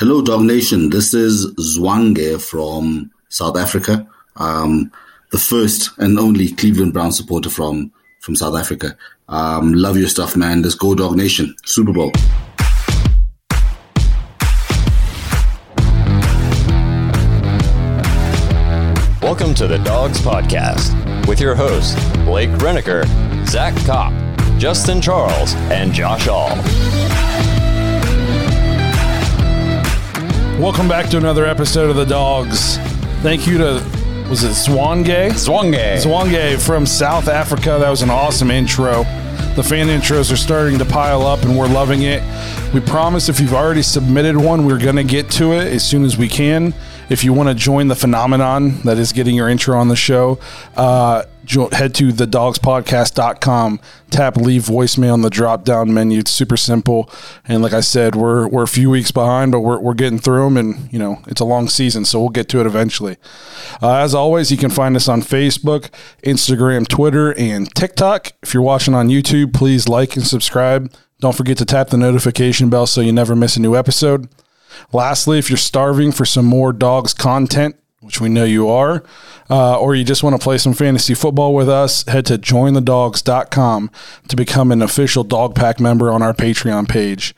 Hello, Dawg Nation. This is Zwange from South Africa. Um, the first and only Cleveland Brown supporter from from South Africa. Um, love your stuff, man. Let's go, Dawg Nation. Super Bowl. Welcome to the Dawgs Podcast with your hosts, Blake Renneker, Zach Kopp, Justin Charles, and Josh All. Welcome back to another episode of the Dawgs. Thank you to was it Zwange? Zwange. Zwange from South Africa. That was an awesome intro. The fan intros are starting to pile up and we're loving it. We promise if you've already submitted one, we're going to get to it as soon as we can. If you want to join the phenomenon that is getting your intro on the show, uh, head to thedogspodcast.com, tap leave voicemail on the drop down menu. It's super simple. And like I said, we're, we're a few weeks behind, but we're, we're getting through them. And, you know, it's a long season, so we'll get to it eventually. Uh, as always, you can find us on Facebook, Instagram, Twitter, and TikTok. If you're watching on YouTube, please like and subscribe. Don't forget to tap the notification bell so you never miss a new episode. Lastly, if you're starving for some more dawgs content, which we know you are, uh, or you just want to play some fantasy football with us, head to jointhedawgs.com to become an official Dawg Pack member on our Patreon page.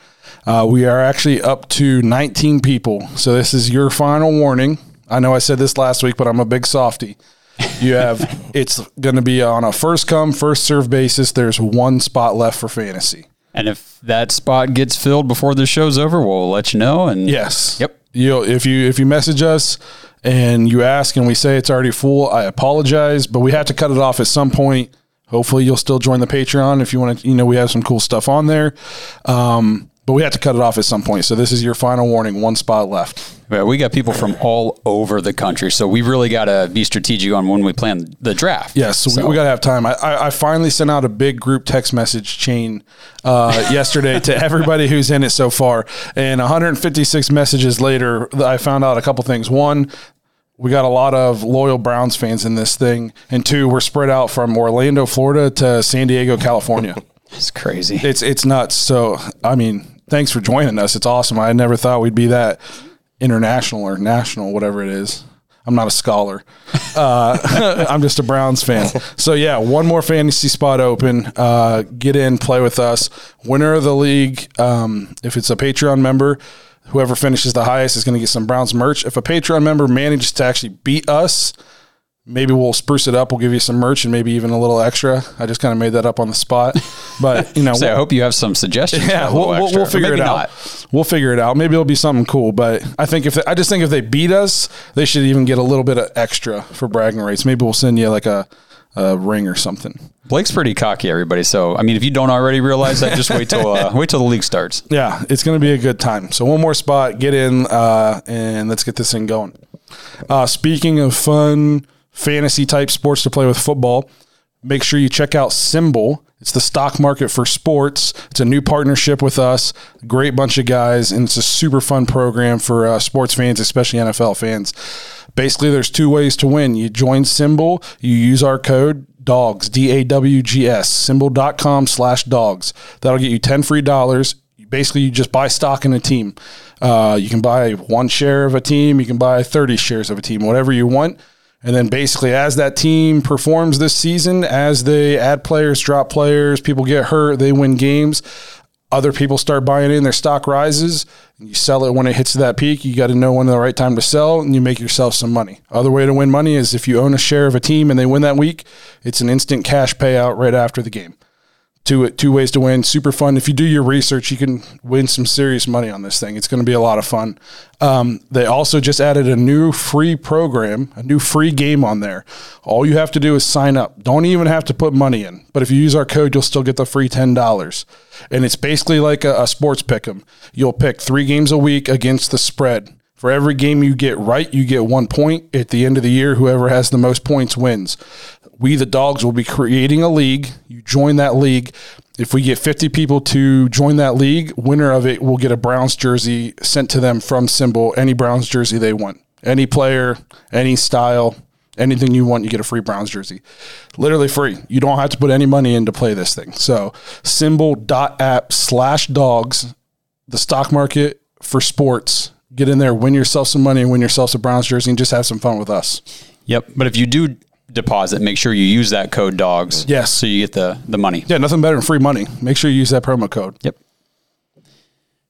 Uh, we are actually up to 19 people. So this is your final warning. I know I said this last week, but I'm a big softy. You have, it's going to be on a first come, first serve basis. There's one spot left for fantasy. And if that spot gets filled before the show's over, we'll let you know. And Yes. Yep. You if you if you message us and you ask and we say it's already full, I apologize, but we have to cut it off at some point. Hopefully, you'll still join the Patreon if you want to. You know, we have some cool stuff on there, um, but we have to cut it off at some point. So this is your final warning. One spot left. Yeah, we got people from all over the country, so we really got to be strategic on when we plan the draft. Yes, so, we, we got to have time. I, I, I finally sent out a big group text message chain uh, yesterday to everybody who's in it so far, and 156 messages later, I found out a couple things. One, we got a lot of loyal Browns fans in this thing, and two, we're spread out from Orlando, Florida, to San Diego, California. It's crazy. it's it's nuts. So I mean, thanks for joining us. It's awesome. I never thought we'd be that international or national, whatever it is. I'm not a scholar. Uh, I'm just a Browns fan. So yeah, one more fantasy spot open. Uh, get in, play with us. Winner of the league, um, if it's a Patreon member, whoever finishes the highest is going to get some Browns merch. If a Patreon member manages to actually beat us, maybe we'll spruce it up. We'll give you some merch and maybe even a little extra. I just kind of made that up on the spot, but you know, so I hope you have some suggestions. yeah, we'll, we'll, we'll figure it out. not. We'll figure it out. Maybe it'll be something cool. But I think if they, I just think if they beat us, they should even get a little bit of extra for bragging rights. Maybe we'll send you like a, a ring or something. Blake's pretty cocky, everybody. So I mean, if you don't already realize that, just wait till uh, wait till the league starts. Yeah, it's going to be a good time. So one more spot, get in, uh, and let's get this thing going. Uh, speaking of fun fantasy type sports to play with football, make sure you check out Simbull. It's the stock market for sports. It's a new partnership with us. Great bunch of guys, and it's a super fun program for uh, sports fans, especially NFL fans. Basically, there's two ways to win. You join Simbull, you use our code DAWGS, D A W G S, simbull.com slash dawgs. That'll get you 10 free dollars basically you just buy stock in a team. Uh, you can buy one share of a team, you can buy 30 shares of a team, whatever you want. And then basically, as that team performs this season, as they add players, drop players, people get hurt, they win games, other people start buying in, their stock rises, and you sell it when it hits that peak. You got to know when the right time to sell, and you make yourself some money. Other way to win money is if you own a share of a team and they win that week, it's an instant cash payout right after the game two two ways to win. Super fun. If you do your research, you can win some serious money on this thing. It's going to be a lot of fun. Um, they also just added a new free program, a new free game on there. All you have to do is sign up. Don't even have to put money in. But if you use our code, you'll still get the free ten dollars. And it's basically like a, a sports pick 'em. You'll pick three games a week against the spread. For every game you get right, you get one point. At the end of the year, whoever has the most points wins. We, the Dawgs, will be creating a league. You join that league. If we get 50 people to join that league, winner of it will get a Browns jersey sent to them from Simbull, any Browns jersey they want. Any player, any style, anything you want, you get a free Browns jersey. Literally free. You don't have to put any money in to play this thing. So, simbull.app slash dawgs, the stock market for sports get in there, win yourself some money, win yourself a Browns jersey, and just have some fun with us. Yep. But if you do deposit, make sure you use that code dawgs. Yes. So you get the the money. Yeah, nothing better than free money. Make sure you use that promo code. Yep.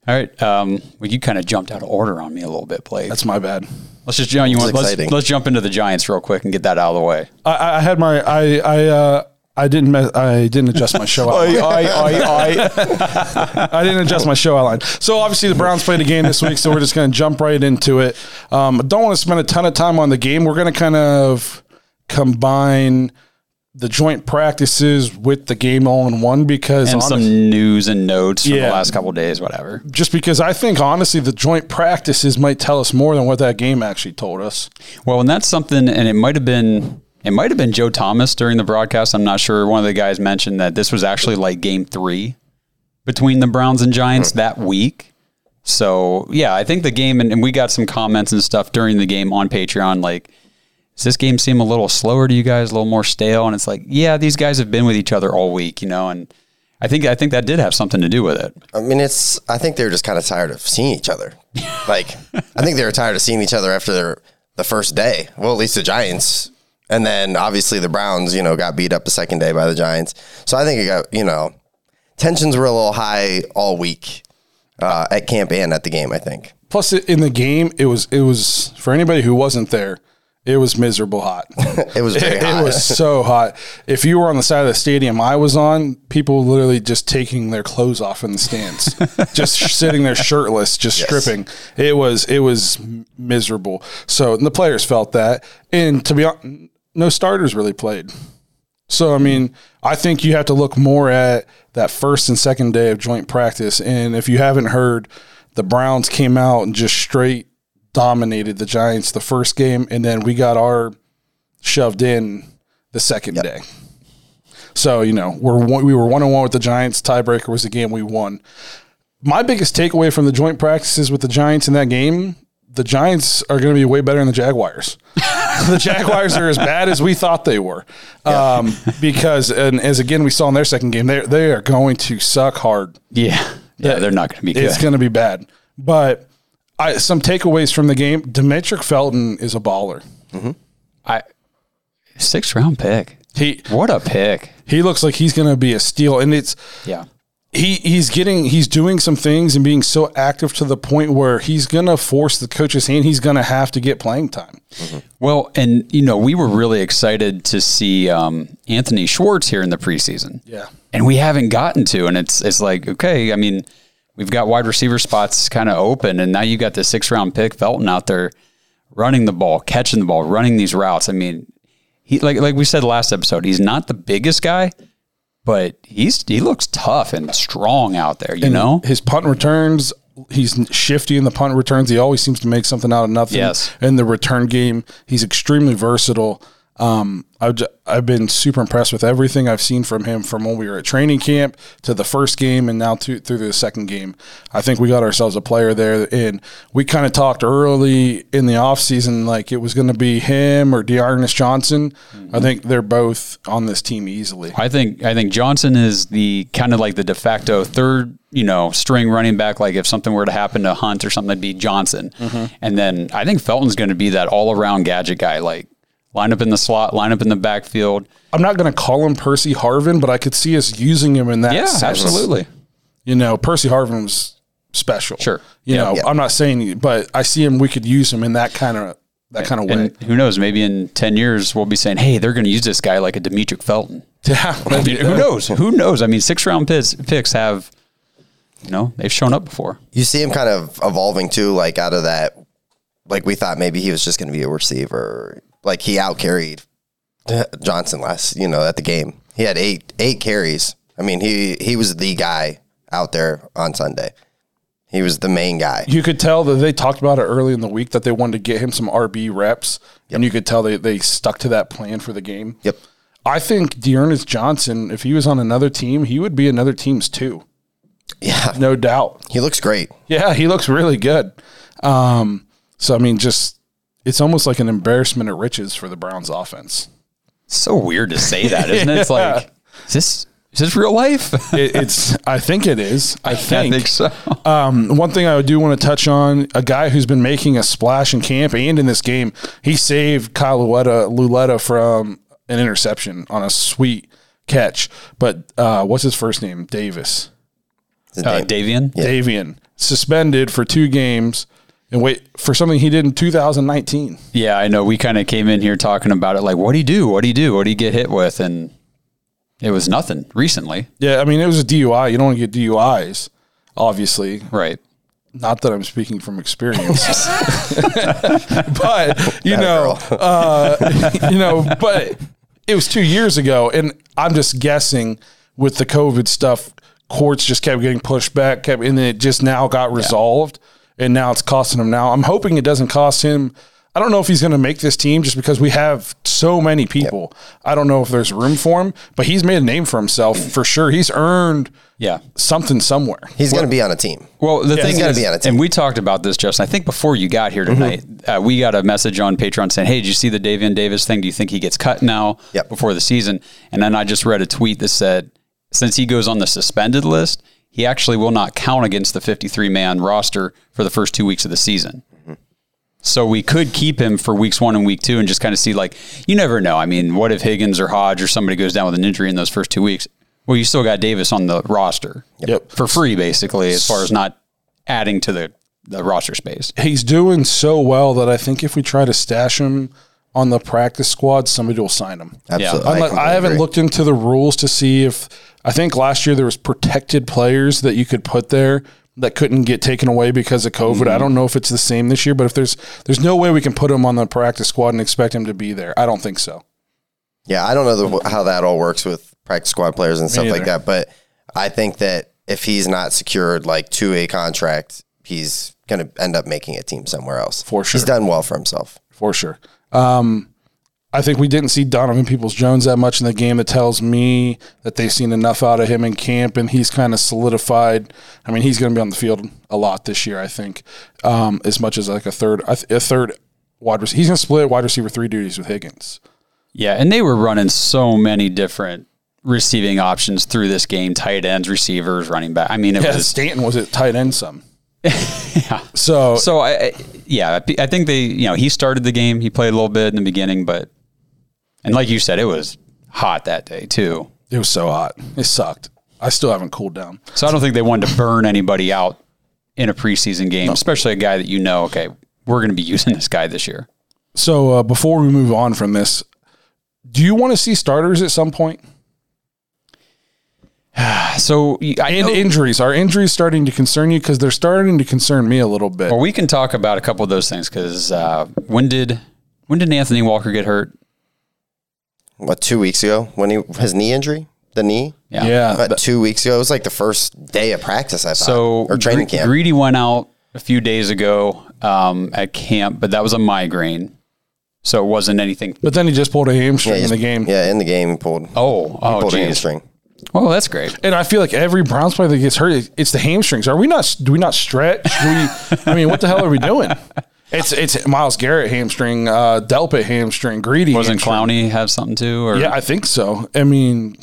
All right. Um, well, you kind of jumped out of order on me a little bit, Blake. That's my bad. let's just jump. You want let's, let's jump into the Giants real quick and get that out of the way. I, I had my I I uh, I didn't me- I didn't adjust my show outline. I didn't adjust my show outline. So obviously the Browns played a game this week, so we're just going to jump right into it. Um, don't want to spend a ton of time on the game. We're going to kind of combine the joint practices with the game all in one because And honest- some news and notes from Yeah. the last couple of days, whatever. just because I think honestly the joint practices might tell us more than what that game actually told us. Well, and that's something, and it might have been. It might have been Joe Thomas during the broadcast. I'm not sure. One of the guys mentioned that this was actually like game three between the Browns and Giants hmm. that week. So, yeah, I think the game, and, and we got some comments and stuff during the game on Patreon. Like, does this game seem a little slower to you guys, a little more stale? And it's like, yeah, these guys have been with each other all week, you know, and I think I think that did have something to do with it. I mean, it's. I think they were just kind of tired of seeing each other. Like, I think they were tired of seeing each other after their the first day. Well, at least the Giants, and then obviously the Browns. You know, got beat up the second day by the Giants. So I think it got. You know, tensions were a little high all week uh, at camp and at the game. I think. Plus, in the game, it was it was for anybody who wasn't there, it was miserable hot. It was very it, hot. it was so hot. If you were on the side of the stadium I was on, people literally just taking their clothes off in the stands, just sitting there shirtless, just stripping. It was it was miserable. So the players felt that, and to be honest, no starters really played. So I mean, I think you have to look more at that first and second day of joint practice. And if you haven't heard, the Browns came out and just straight dominated the Giants the first game, and then we got our shoved in the second day. So you know we're one, we were one on one with the Giants. Tiebreaker was the game we won. My biggest takeaway from the joint practices with the Giants in that game: the Giants are going to be way better than the Jaguars. the Jaguars are as bad as we thought they were, um, because and as again we saw in their second game, they they are going to suck hard. Yeah. Yeah, they're not going to be good. It's going to be bad. But I, some takeaways from the game: Demetric Felton is a baller. I sixth round pick. He What a pick. he looks like he's going to be a steal, and it's Yeah. he he's getting he's doing some things and being so active to the point where he's going to force the coach's hand. He's going to have to get playing time. Well, and you know, we were really excited to see um, Anthony Schwartz here in the preseason. Yeah. And we haven't gotten to, and it's it's like, okay, I mean, we've got wide receiver spots kind of open, and now you got the six round pick Felton out there running the ball, catching the ball, running these routes. I mean, he like like we said last episode, he's not the biggest guy, but he's he looks tough and strong out there, you know? his punt returns. He's shifty in the punt returns. He always seems to make something out of nothing. Yes. In the return game, he's extremely versatile. Um, I've, j- I've been super impressed with everything I've seen from him from when we were at training camp to the first game and now to, through the second game. I think we got ourselves a player there. And we kind of talked early in the offseason like it was going to be him or D'Ernest Johnson. I think they're both on this team easily. I think I think Johnson is the kind of like the de facto third, you know, string running back. Like if something were to happen to Hunt or something, that'd be Johnson. Mm-hmm. And then I think Felton's going to be that all around gadget guy. Like line up in the slot, line up in the backfield. I'm not going to call him Percy Harvin, but I could see us using him in that Yeah, sense. absolutely. You know, Percy Harvin was special. Sure. You Yeah. know, Yeah. I'm not saying, but I see him. We could use him in that kind of that kind of way. And who knows? Maybe in ten years we'll be saying, "Hey, they're going to use this guy like a Demetric Felton." yeah, that'd Who knows? Who knows? I mean, six round picks, picks have, you know, they've shown up before. You see him kind of evolving too, like out of that. Like we thought maybe he was just going to be a receiver. Like he out carried Johnson last, you know, at the game. He had eight eight carries. I mean, he he was the guy out there on Sunday. He was the main guy. You could tell that they talked about it early in the week that they wanted to get him some RB reps, and you could tell they, they stuck to that plan for the game. Yep. I think D'Ernest Johnson, if he was on another team, he would be another team's too, Yeah. no doubt. He looks great. Yeah, he looks really good. Um, so I mean, just it's almost like an embarrassment of riches for the Browns offense. so weird to say that, isn't it? It's like, is this Is this real life? It, it's. I think it is. I I think. think so. Um, one thing I do want to touch on: a guy who's been making a splash in camp and in this game. He saved Kyle Lauletta, Lauletta from an interception on a sweet catch. But uh, what's his first name? Davis. Uh, name- Davion. Davion suspended for two games and wait for something he did in 2019. Yeah, I know. We kind of came in here talking about it like, what do he do? What do he do? What do he get hit with? And it was nothing recently. Yeah, I mean it was a DUI. You don't want to get DUIs, obviously. Right. Not that I'm speaking from experience, but you know, uh, you know, but it was two years ago, and I'm just guessing with the COVID stuff, courts just kept getting pushed back, kept, and then it just now got resolved, and now it's costing him. Now I'm hoping it doesn't cost him. I don't know if he's going to make this team just because we have so many people. I don't know if there's room for him, but he's made a name for himself for sure. He's earned Yeah. something somewhere. He's going to be on a team. Well, the Yeah, thing he's gotta is, be on a team. and we talked about this, Justin. I think before you got here tonight, uh, we got a message on Patreon saying, "Hey, did you see the Davion Davis thing? Do you think he gets cut now Yep. before the season?" And then I just read a tweet that said, since he goes on the suspended list, he actually will not count against the 53 man roster for the first two weeks of the season. So we could keep him for weeks one and week two and just kind of see, like, you never know. I mean, what if Higgins or Hodge or somebody goes down with an injury in those first two weeks? Well, you still got Davis on the roster Yep. for free, basically, as far as not adding to the, the roster space. he's doing so well that I think if we try to stash him on the practice squad, somebody will sign him. Absolutely. I'm like, I, haven't agree. looked into the rules to see if I think last year there was protected players that you could put there that couldn't get taken away because of COVID. I mm-hmm. don't know if it's the same this year, but if there's there's no way we can put him on the practice squad and expect him to be there. I don't think so. Yeah, I don't know the, how that all works with practice squad players and stuff like that, but I think that if he's not secured like to a contract, he's going to end up making a team somewhere else. For sure. He's done well for himself. for sure. Um, I think we didn't see Donovan Peoples Jones that much in the game. That tells me that they've seen enough out of him in camp, and he's kind of solidified. I mean, he's going to be on the field a lot this year. I think um, as much as like a third, a third wide receiver. He's going to split wide receiver three duties with Higgins. Yeah, and they were running so many different receiving options through this game tight ends, receivers, running back. I mean, it Yeah, was. Stanton was at tight end some. Yeah. So So, I, I, yeah, I think they, you know, he started the game. He played a little bit in the beginning, but, and like you said, it was hot that day, too. it was so hot. It sucked. I still haven't cooled down. So I don't think they wanted to burn anybody out in a preseason game, especially a guy that you know, okay, we're going to be using this guy this year. So uh, before we move on from this, do you want to see starters at some point? So I And injuries. Are injuries starting to concern you? Because they're starting to concern me a little bit. well, we can talk about a couple of those things because uh, when did when did Anthony Walker get hurt? What, two weeks ago when he, his knee injury? The knee? Yeah. yeah. About two weeks ago. It was like the first day of practice, I thought. So or training Gre- camp. Greedy went out a few days ago um, at camp, but that was a migraine, so it wasn't anything. But then he just pulled a hamstring Yeah, in the game. Yeah, in the game he pulled, Oh, oh, pulled a geez. hamstring. Oh, that's great. And I feel like every Browns player that gets hurt, it's the hamstrings. Are we not? Do we not stretch? Do we? I mean, what the hell are we doing? It's it's Myles Garrett hamstring, uh, Delpit hamstring, Greedy. Wasn't hamstring. Clowney have something too? Or Yeah, I think so. I mean,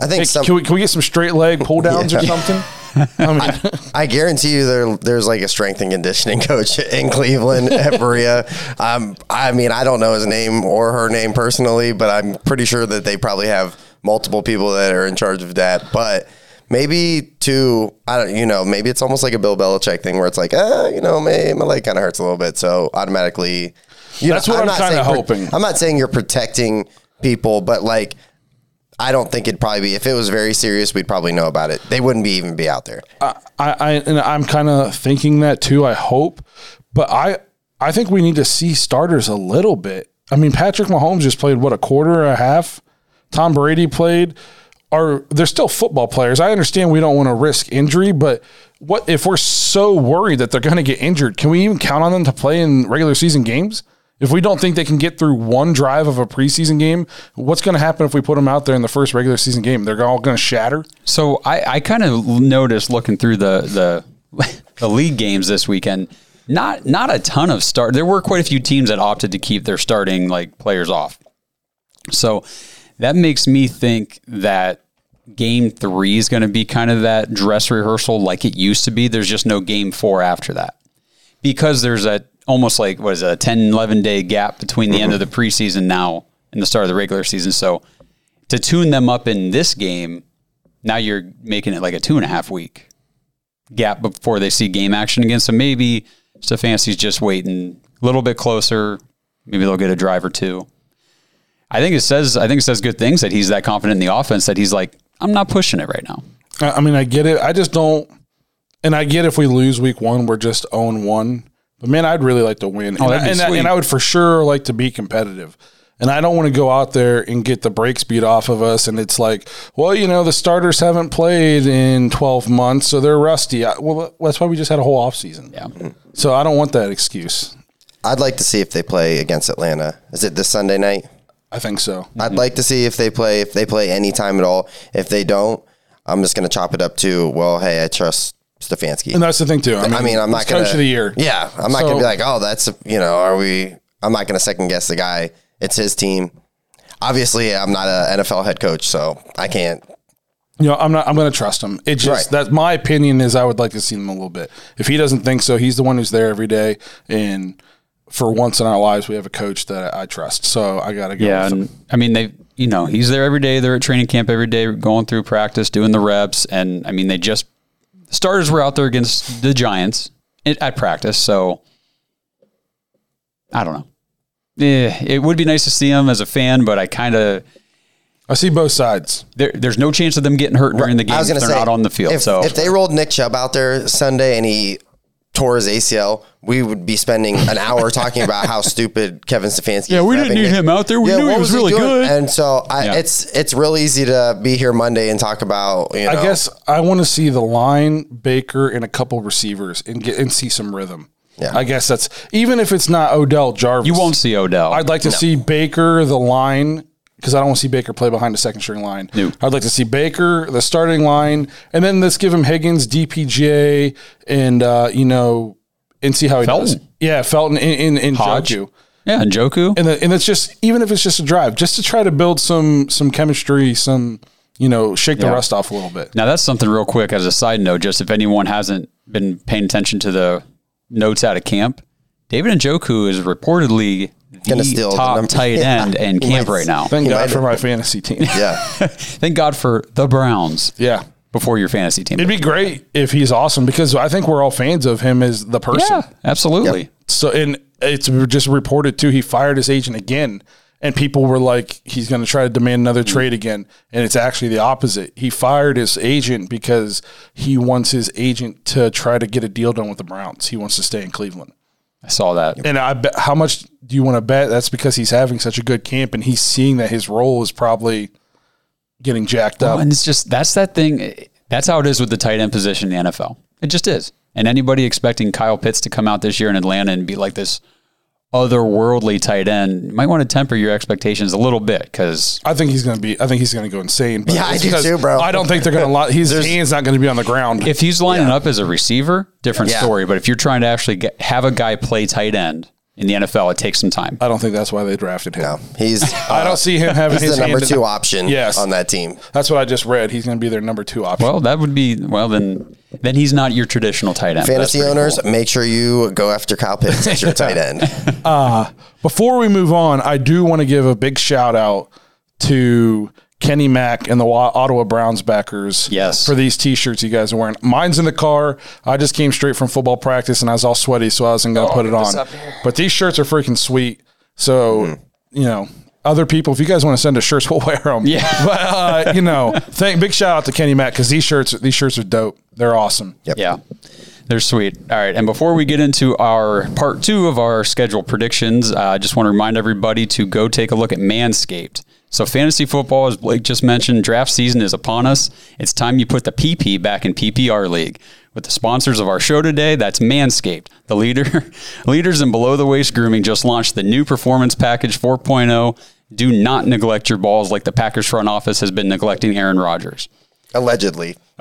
I think hey, some, can we can we get some straight leg pull downs or something? I mean, I guarantee you there there's like a strength and conditioning coach in Cleveland at Berea. Um, I mean, I don't know his name or her name personally, but I'm pretty sure that they probably have multiple people that are in charge of that. But maybe to I don't you know maybe it's almost like a Bill Belichick thing where it's like ah you know maybe my leg kind of hurts a little bit, so automatically. You That's what I'm not kinda saying hoping. I'm not saying you're protecting people, but like. I don't think it'd probably be if it was very serious. We'd probably know about it. They wouldn't be even be out there. I, I and I'm kind of thinking that too. I hope, but I I think we need to see starters a little bit. I mean, Patrick Mahomes just played what a quarter, or a half. Tom Brady played. Are they're still football players? I understand we don't want to risk injury, but what if we're so worried that they're going to get injured? Can we even count on them to play in regular season games? If we don't think they can get through one drive of a preseason game, what's going to happen if we put them out there in the first regular season game? They're all going to shatter. So I, I kind of noticed looking through the the the league games this weekend. Not not a ton of start. There were quite a few teams that opted to keep their starting like players off. So that makes me think that game three is going to be kind of that dress rehearsal like it used to be. There's just no game four after that because there's a almost like what is it, a 10, 11 day gap between the end of the mm-hmm. preseason now and the start of the regular season. So to tune them up in this game, now you're making it like a two and a half week gap before they see game action again. So maybe Stefanski's just waiting a little bit closer. Maybe they'll get a drive or two. I think it says I think it says good things that he's that confident in the offense that he's like I'm not pushing it right now. I I mean, I get it. I just don't. And I get if we lose week one, we're just own one. But man, I'd really like to win. Oh, and, I, and, I, and I would for sure like to be competitive. And I don't want to go out there and get the break speed off of us. And it's like, well, you know, the starters haven't played in 12 months, so they're rusty. I, well, that's why we just had a whole offseason. Yeah. So I don't want that excuse. I'd like to see if they play against Atlanta. Is it this Sunday night? I think so. I'd like to see if they play if they play any time at all. If they don't, I'm just gonna chop it up to well, hey, I trust Stefanski. And that's the thing, too. I mean, I mean, I'm not gonna coach of the year. Yeah, I'm not So- gonna be like, oh, that's a, you know, are we? I'm not gonna second guess the guy. It's his team. Obviously, I'm not an NFL head coach, so I can't. You know, I'm not. I'm going to trust him. It just that's my opinion. Is I would like to see him a little bit. If he doesn't think so, he's the one who's there every day. And for once in our lives, we have a coach that I trust. So I got to go. Yeah, and I mean they, you know, he's there every day. They're at training camp every day, going through practice, doing the reps, and I mean they just starters were out there against the Giants at, at practice. So I don't know. Yeah, it would be nice to see him as a fan, but I kind of I see both sides. there, there's no chance of them getting hurt during the game I was if they're say not on the field. If, so if they rolled Nick Chubb out there Sunday and he tore his ACL, we would be spending an hour talking about how stupid Kevin Stefanski. Yeah, we didn't need Nick- him out there. We knew he what was really doing? good. And so I, Yeah. it's it's real easy to be here Monday and talk about. You know, I guess I want to see the line, Baker, and a couple receivers, and get and see some rhythm. Yeah. I guess that's even if it's not Odell Jarvis. you won't see Odell. I'd like to see Baker, the line, because I don't want to see Baker play behind the second string line. No. I'd like to see Baker, the starting line, and then let's give him Higgins, DPJ, and uh, you know, and see how he does. Yeah, Felton in in, in Hodge. Njoku. yeah, and Njoku. And the, and it's just even if it's just a drive, just to try to build some some chemistry, some you know, shake the Yeah. rust off a little bit. Now that's something real quick as a side note, just if anyone hasn't been paying attention to the notes out of camp, David Njoku is reportedly the steal the top number- tight Yeah. end in camp right now. Thank He God for my fantasy team. yeah. Thank God for the Browns yeah. before your fantasy team. It'd be great if he's awesome because I think we're all fans of him as the person. yeah, absolutely. So, and it's just reported too, he fired his agent again. And people were like, he's going to try to demand another trade again. And it's actually the opposite. He fired his agent because he wants his agent to try to get a deal done with the Browns. He wants to stay in Cleveland. I saw that. And I bet, how much do you want to bet? That's because he's having such a good camp and he's seeing that his role is probably getting jacked up. And it's just that's that thing. That's how it is with the tight end position in the NFL. It just is. And anybody expecting Kyle Pitts to come out this year in Atlanta and be like this otherworldly tight end you might want to temper your expectations a little bit because I think he's going to be. I think he's going to go insane. But Yeah, I do too, bro. I don't think they're going to. His hand's not going to be on the ground. if he's lining up as a receiver, different Yeah. story. But if you're trying to actually get, have a guy play tight end in the NFL, it takes some time. I don't think that's why they drafted him. No, he's. I don't see him having He's his the number two option Yes. on that team. That's what I just read. He's going to be their number two option. Well, that would be well then. Then he's not your traditional tight end. Fantasy owners, cool. make sure you go after Kyle Pitts as your tight end. Uh, before we move on, I do want to give a big shout out to Kenny Mack and the Ottawa Browns backers. Yes. For these T-shirts you guys are wearing. Mine's in the car. I just came straight from football practice and I was all sweaty, so I wasn't going to oh, put it on. But these shirts are freaking sweet. So mm-hmm. you know. Other people, if you guys want to send us shirts, we'll wear them. Yeah. but uh, you know, thank big shout out to Kenny Matt because these shirts, these shirts are dope. They're awesome. Yeah. They're sweet. All right. And before we get into our part two of our schedule predictions, uh, I just want to remind everybody to go take a look at Manscaped. So, fantasy football, as Blake just mentioned, draft season is upon us. It's time you put the PP back in PPR League. With the sponsors of our show today, that's Manscaped, the leader, leaders in below the waist grooming, just launched the new Performance Package 4.0. Do not neglect your balls like the Packers front office has been neglecting Aaron Rodgers. Allegedly.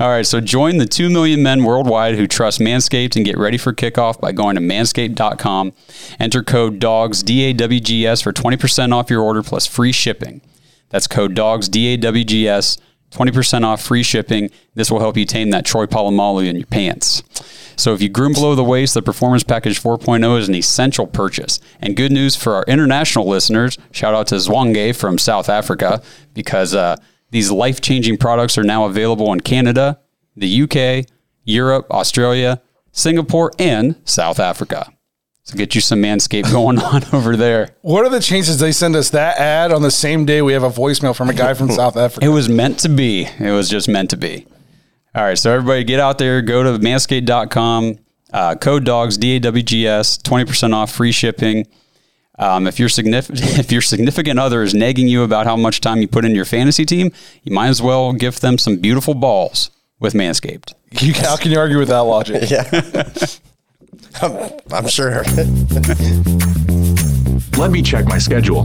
All right, so join the 2 million men worldwide who trust Manscaped and get ready for kickoff by going to manscaped.com. Enter code DAWGS, D A W G S, for 20% off your order plus free shipping. That's code DAWGS, D A W G S, 20% off free shipping. This will help you tame that Troy Polamalu in your pants. So if you groom below the waist, the Performance Package 4.0 is an essential purchase. And good news for our international listeners, shout out to Zwange from South Africa, because uh, these life changing products are now available in Canada, the UK, Europe, Australia, Singapore, and South Africa. So get you some Manscaped going on over there. What are the chances they send us that ad on the same day we have a voicemail from a guy from South Africa? It was meant to be. It was just meant to be. All right, so everybody get out there, go to manscaped.com, uh, code dawgs, D A W G S, 20% off free shipping. Um, if your significant if your significant other is nagging you about how much time you put in your fantasy team, you might as well gift them some beautiful balls with Manscaped. You, how can you argue with that logic? Yeah. I'm, I'm sure. Let me check my schedule.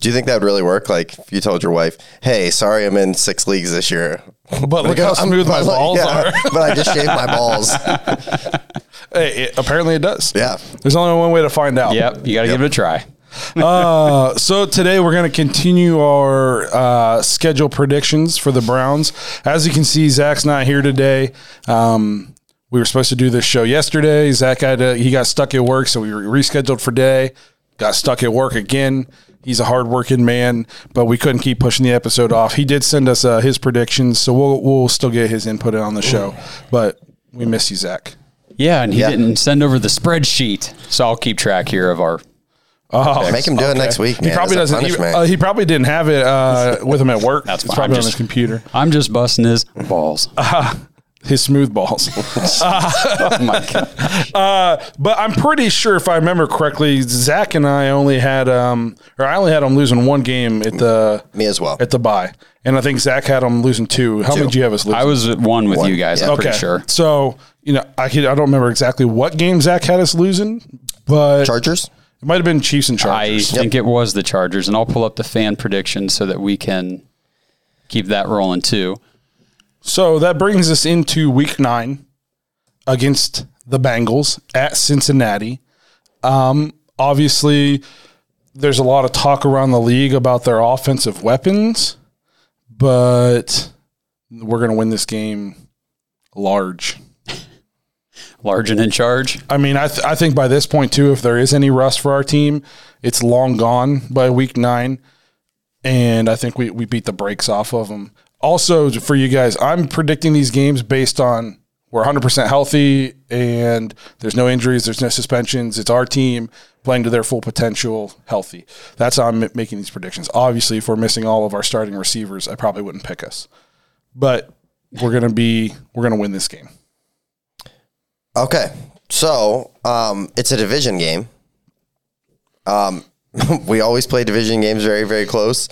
Do you think that would really work? Like, if you told your wife, "Hey, sorry, I'm in six leagues this year, But look how smooth my balls yeah, are. but I just shaved my balls." Hey, it- apparently it does. Yeah. There's only one way to find out. Yep, you got to give it a try. Uh, so today we're going to continue our uh, schedule predictions for the Browns. As you can see, Zach's not here today. Um, we were supposed to do this show yesterday. Zach had to, he got stuck at work, so we rescheduled for today. Got stuck at work again. He's a hardworking man, but we couldn't keep pushing the episode off. He did send us uh, his predictions, so we'll we'll still get his input on the show. But we miss you, Zach. Yeah, and he Yeah. didn't send over the spreadsheet, so I'll keep track here of our. Oh, Make him do it next week, man. He probably It's a doesn't. He, punishment. uh, he probably didn't have it uh, with him at work. That's it's fine. probably I'm on just- his computer. I'm just busting his balls. His smooth balls. oh my god! but I'm pretty sure, if I remember correctly, Zach and I only had, um, or I only had him losing one game at the Me as well. at the bye, and I think Zach had him losing two. How many did you have us losing? I was at one with One, you guys. yeah. I'm okay. pretty sure. So you know, I could, I don't remember exactly what game Zach had us losing, but Chargers. it might have been Chiefs and Chargers. I Chargers. think it was the Chargers, and I'll pull up the fan predictions so that we can keep that rolling too. So that brings us into week nine against the Bengals at Cincinnati. Um, obviously, there's a lot of talk around the league about their offensive weapons, but we're going to win this game large. Large and in charge. I mean, I, th- I think by this point, too, if there is any rust for our team, it's long gone by week nine. And I think we, we beat the brakes off of them. Also, for you guys, I'm predicting these games based on we're 100% healthy and there's no injuries, there's no suspensions. It's our team playing to their full potential, healthy. That's how I'm making these predictions. Obviously, if we're missing all of our starting receivers, I probably wouldn't pick us. But we're going to be, we're going to win this game. Okay, so um, it's a division game. Um, we always play division games very, very close.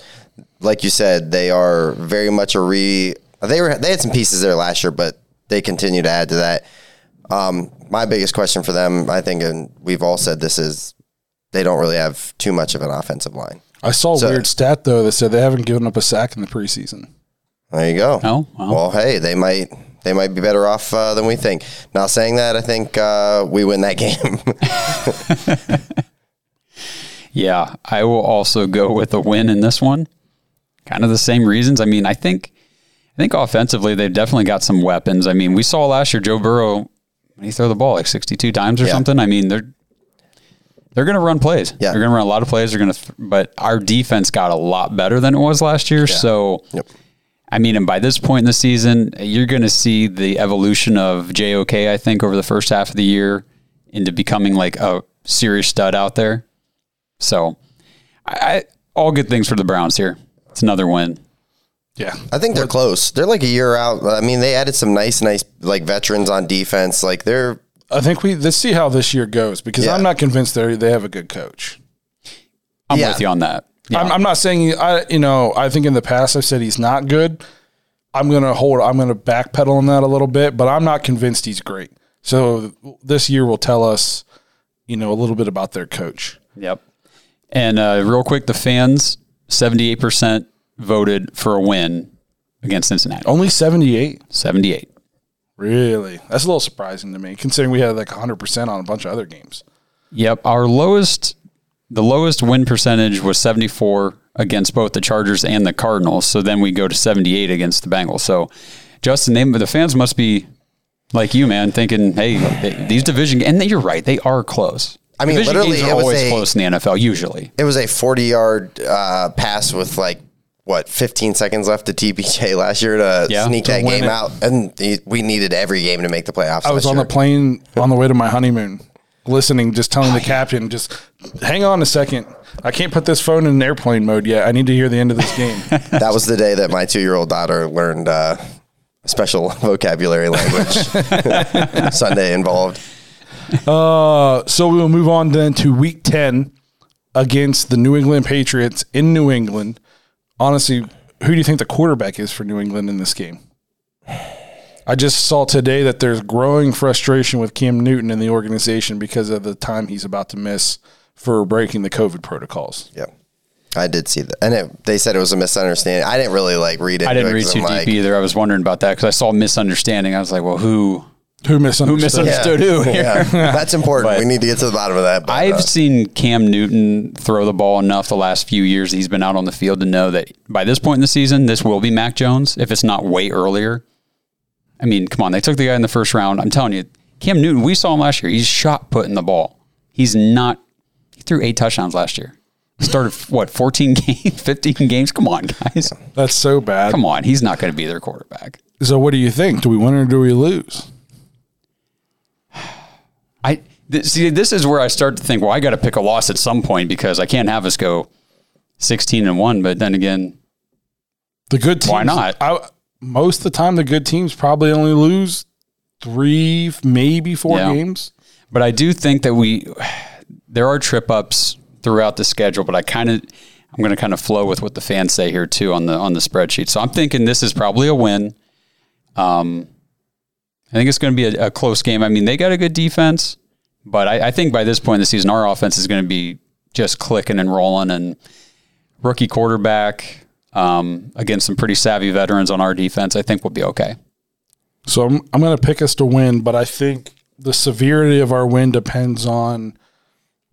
Like you said, they are very much a re. They were they had some pieces there last year, but they continue to add to that. Um, my biggest question for them, I think, and we've all said this is, they don't really have too much of an offensive line. I saw a So- weird stat, though, that said they haven't given up a sack in the preseason. There you go. Oh, well. well, hey, they might they might be better off uh, than we think. Now, saying that, I think uh, we win that game. Yeah, I will also go with a win in this one. Kind of the same reasons. I mean, I think I think offensively they've definitely got some weapons. I mean, we saw last year Joe Burrow when he threw the ball like 62 times or Yeah. something. I mean, they're they're going to run plays. Yeah. They're going to run a lot of plays. They're going to th- but our defense got a lot better than it was last year. So Yep. I mean, and by this point in the season, you're going to see the evolution of JOK, I think, over the first half of the year into becoming like a serious stud out there. So, I, I all good things for the Browns here. It's another win. Yeah. I think they're close. They're like a year out. I mean, they added some nice, nice like veterans on defense. Like they're I think we let's see how this year goes because Yeah. I'm not convinced they they have a good coach. I'm Yeah. with you on that. Yeah. I'm, I'm not saying I you know I think in the past I've said he's not good. I'm gonna hold. I'm gonna backpedal on that a little bit, but I'm not convinced he's great. So this year will tell us, you know, a little bit about their coach. Yep. And uh, real quick, the fans, 78% voted for a win against Cincinnati. Only 78. 78. Really? That's a little surprising to me, considering we had like 100% on a bunch of other games. Yep. Our lowest, the lowest win percentage was 74 against both the Chargers and the Cardinals. So then we go to 78 against the Bengals. So, Justin, they, the fans must be like you, man, thinking, hey, they, these division, and you're right, they are close. I mean, division literally, games are it was always a- close in the NFL, usually. It was a 40 yard uh, pass with like what 15 seconds left to DPJ last year to Yeah, sneak to that win game it. out, and the- we needed every game to make the playoffs. I was last on year. the plane on the way to my honeymoon, listening, just telling the captain, just hang on a second. I can't put this phone in airplane mode yet. I need to hear the end of this game. That was the day that my two year old daughter learned uh, special vocabulary language. Sunday involved. Uh, so we will move on then to week 10 against the New England Patriots in New England. Honestly, who do you think the quarterback is for New England in this game? I just saw today that there's growing frustration with Cam Newton in the organization because of the time he's about to miss for breaking the COVID protocols. Yeah. I did see that, and it, they said it was a misunderstanding. I didn't really like read it. I didn't read too deep either. I was wondering about that because I saw misunderstanding. I was like, well, who? Who misunderstood? misunderstood? Understood who here. Yeah, that's important. But we need to get to the bottom of that. But, I've uh, seen Cam Newton throw the ball enough the last few years he's been out on the field to know that by this point in the season, this will be Mac Jones if it's not way earlier. I mean, come on, they took the guy in the first round. I'm telling you, Cam Newton, we saw him last year. He's shot putting the ball. He's not. He threw eight touchdowns last year. He started what 14 games, 15 games. Come on, guys. That's so bad. Come on, he's not going to be their quarterback. So what do you think? Do we win or do we lose? I th- see. This is where I start to think. Well, I got to pick a loss at some point because I can't have us go 16 and one. But then again, The good teams. Why not? I, most of the time, the good teams probably only lose three, maybe four Yeah. games. But I do think that we there are trip ups throughout the schedule, but I kind of I'm going to kind of flow with what the fans say here too on the on the spreadsheet. So I'm thinking this is probably a win. Um, I think it's going to be a, a close game. I mean, they got a good defense, but I, I think by this point in the season, our offense is going to be just clicking and rolling. And rookie quarterback um, against some pretty savvy veterans on our defense, I think we'll be okay. So I'm, I'm going to pick us to win, but I think the severity of our win depends on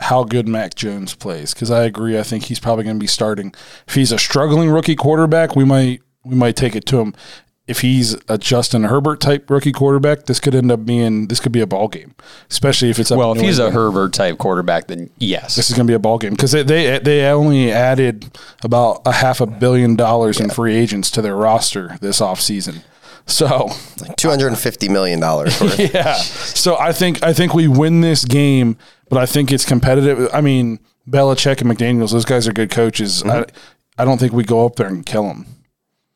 how good Mac Jones plays. Because I agree, I think he's probably going to be starting. If he's a struggling rookie quarterback, we might we might take it to him. If he's a Justin Herbert type rookie quarterback, this could end up being this could be a ball game, especially if it's up Well, if New he's a Herbert type quarterback, then yes. this is going to be a ball game because they, they they only added about a half a billion dollars in free agents to their roster this offseason. So like two hundred and fifty million dollars. yeah, so I think I think we win this game, but I think it's competitive. I mean, Belichick and McDaniel's; those guys are good coaches. Mm-hmm. I I don't think we go up there and kill them.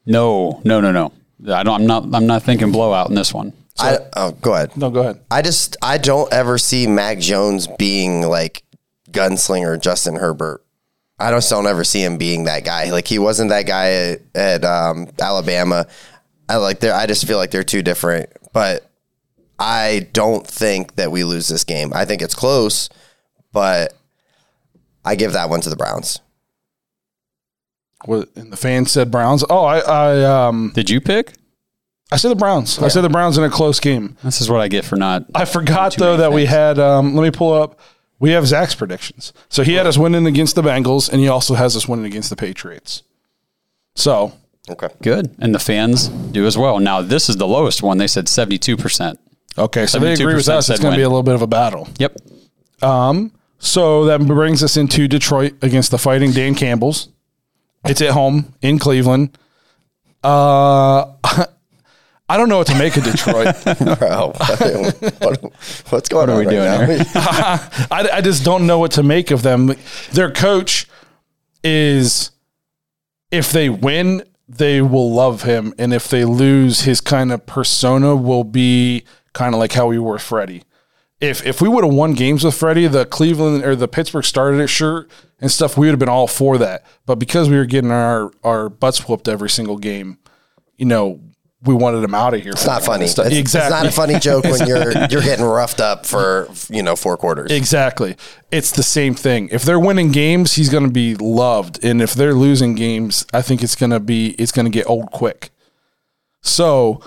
No, no, no, no. I don't. I'm not. I'm not thinking blowout in this one. I, oh, go ahead. No, go ahead. I just I don't ever see Mac Jones being like gunslinger Justin Herbert. I just don't ever see him being that guy. Like he wasn't that guy at, at um, Alabama. I like they I just feel like they're too different. But I don't think that we lose this game. I think it's close, but I give that one to the Browns. What, and the fans said Browns. Oh, I I um Did you pick? I said the Browns. I said the Browns in a close game. This is what I get for not. I forgot Too though many that we things. had. Um, let me pull up. We have Zach's predictions. So he had us winning against the Bengals, and he also has us winning against the Patriots. So Okay. Good, and the fans do as well. Now this is the lowest one. They said seventy-two percent. okay, so they agree with 72% us. It's said going to be win. a little bit of a battle. Yep. So that brings us into Detroit against the Fighting Dan Campbell's. It's at home in Cleveland. Uh, I don't know what to make of Detroit. Bro, what, what's going are on we right doing now? here? I, I just don't know what to make of them. Their coach is, if they win, they will love him, and if they lose, his kind of persona will be kind of like how we were with Freddie. If if we would have won games with Freddie, the Cleveland or the Pittsburgh started it shirt and stuff, we would have been all for that. But because we were getting our our butts whooped every single game, you know, we wanted him out of here. It's not funny. It's, exactly. it's not a funny joke when you're you're getting roughed up for you know four quarters. Exactly. It's the same thing. If they're winning games, he's going to be loved, and if they're losing games, I think it's going to be it's going to get old quick. So,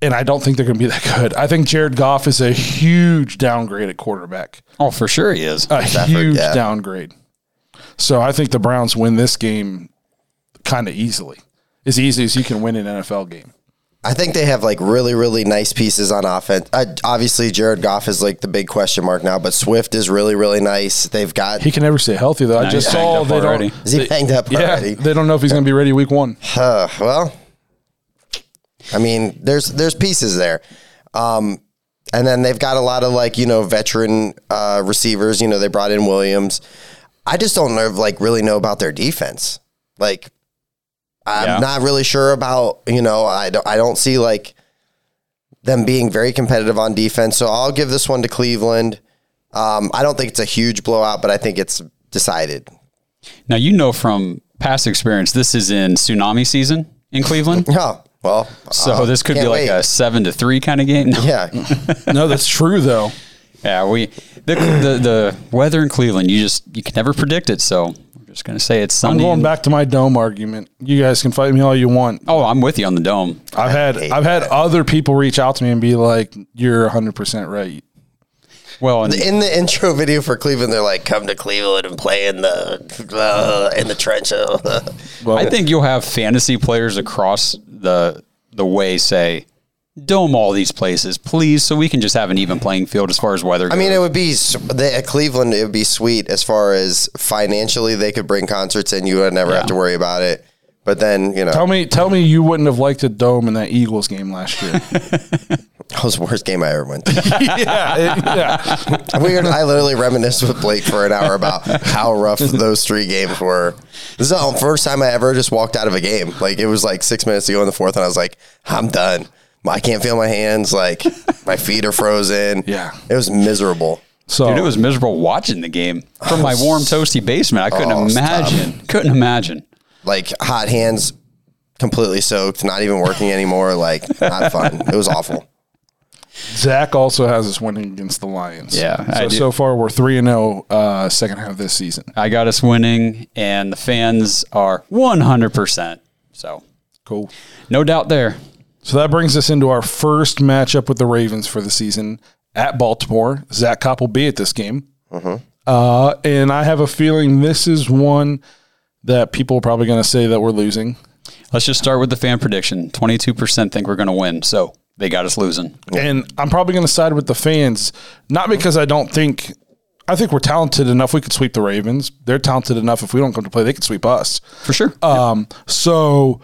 and I don't think they're going to be that good. I think Jared Goff is a huge downgrade at quarterback, Oh, for sure he is. a huge yeah. downgrade. So I think the Browns win this game kind of easily, as easy as you can win an NFL game. I think they have like really, really nice pieces on offense. Uh, obviously, Jared Goff is like the big question mark now, but Swift is really, really nice. They've got. He can never stay healthy though. I just he's saw up they already. don't. Is he they- banged up Yeah, already? they don't know if he's going to be ready week one. Uh, well, I mean, there's there's pieces there, um, and then they've got a lot of like you know veteran uh, receivers. You know, they brought in Williams. I just don't know, like really know about their defense. Like, I'm Yeah. not really sure about you know. I don't I don't see like them being very competitive on defense. So I'll give this one to Cleveland. Um, I don't think it's a huge blowout, but I think it's decided. Now you know from past experience, this is in tsunami season in Cleveland. Yeah. well, So uh, this could be like wait. a seven to three kind of game. No. yeah. no, that's true though. Yeah, we the, the the weather in Cleveland, you just you can never predict it. So we're just gonna say it's something. I'm sunny. going and- back to my dome argument. You guys can fight me all you want. Oh, I'm with you on the dome. I've had hate I've had that. other people reach out to me and be like, "You're 100 percent right." Well, and in the intro video for Cleveland, they're like, "Come to Cleveland and play in the uh, in the trench." Well, I think you'll have fantasy players across the the way say, "Dome all these places, please, so we can just have an even playing field as far as weather." I mean, it would be s- they, at uh, Cleveland. It would be sweet as far as financially they could bring concerts and you would never have to worry about it. But then you know, tell me, tell me, you wouldn't have liked a dome in that Eagles game last year. that was the worst game I ever went to. yeah, it- yeah. Weird. I literally reminisced with Blake for an hour about how rough those three games were. This is the first time I ever just walked out of a game. Like it was like six minutes to go in the fourth, and I was like, "I'm done. I can't feel my hands. Like my feet are frozen. Yeah. it was miserable." So Dude, it was miserable watching the game from my warm, toasty basement. I couldn't Oh, stop. imagine. Couldn't imagine. like hot hands completely soaked, not even working anymore. Like not fun. It was awful. Zach also has us winning against the Lions. Yeah, I So do. so far we're three and zero uh, second half of this season. I got us winning, and the fans are 100%. So, Cool. no doubt there. So that brings us into our first matchup with the Ravens for the season at Baltimore. Zach Kopp will be at this game. Uh, and I have a feeling this is one that people are probably going to say that we're losing. Let's just start with the fan prediction 22% think we're going to win. So, they got us losing. And I'm probably going to side with the fans, not because I don't think, I think we're talented enough. We could sweep the Ravens. They're talented enough. If we don't come to play, they could sweep us. For sure. Um, so,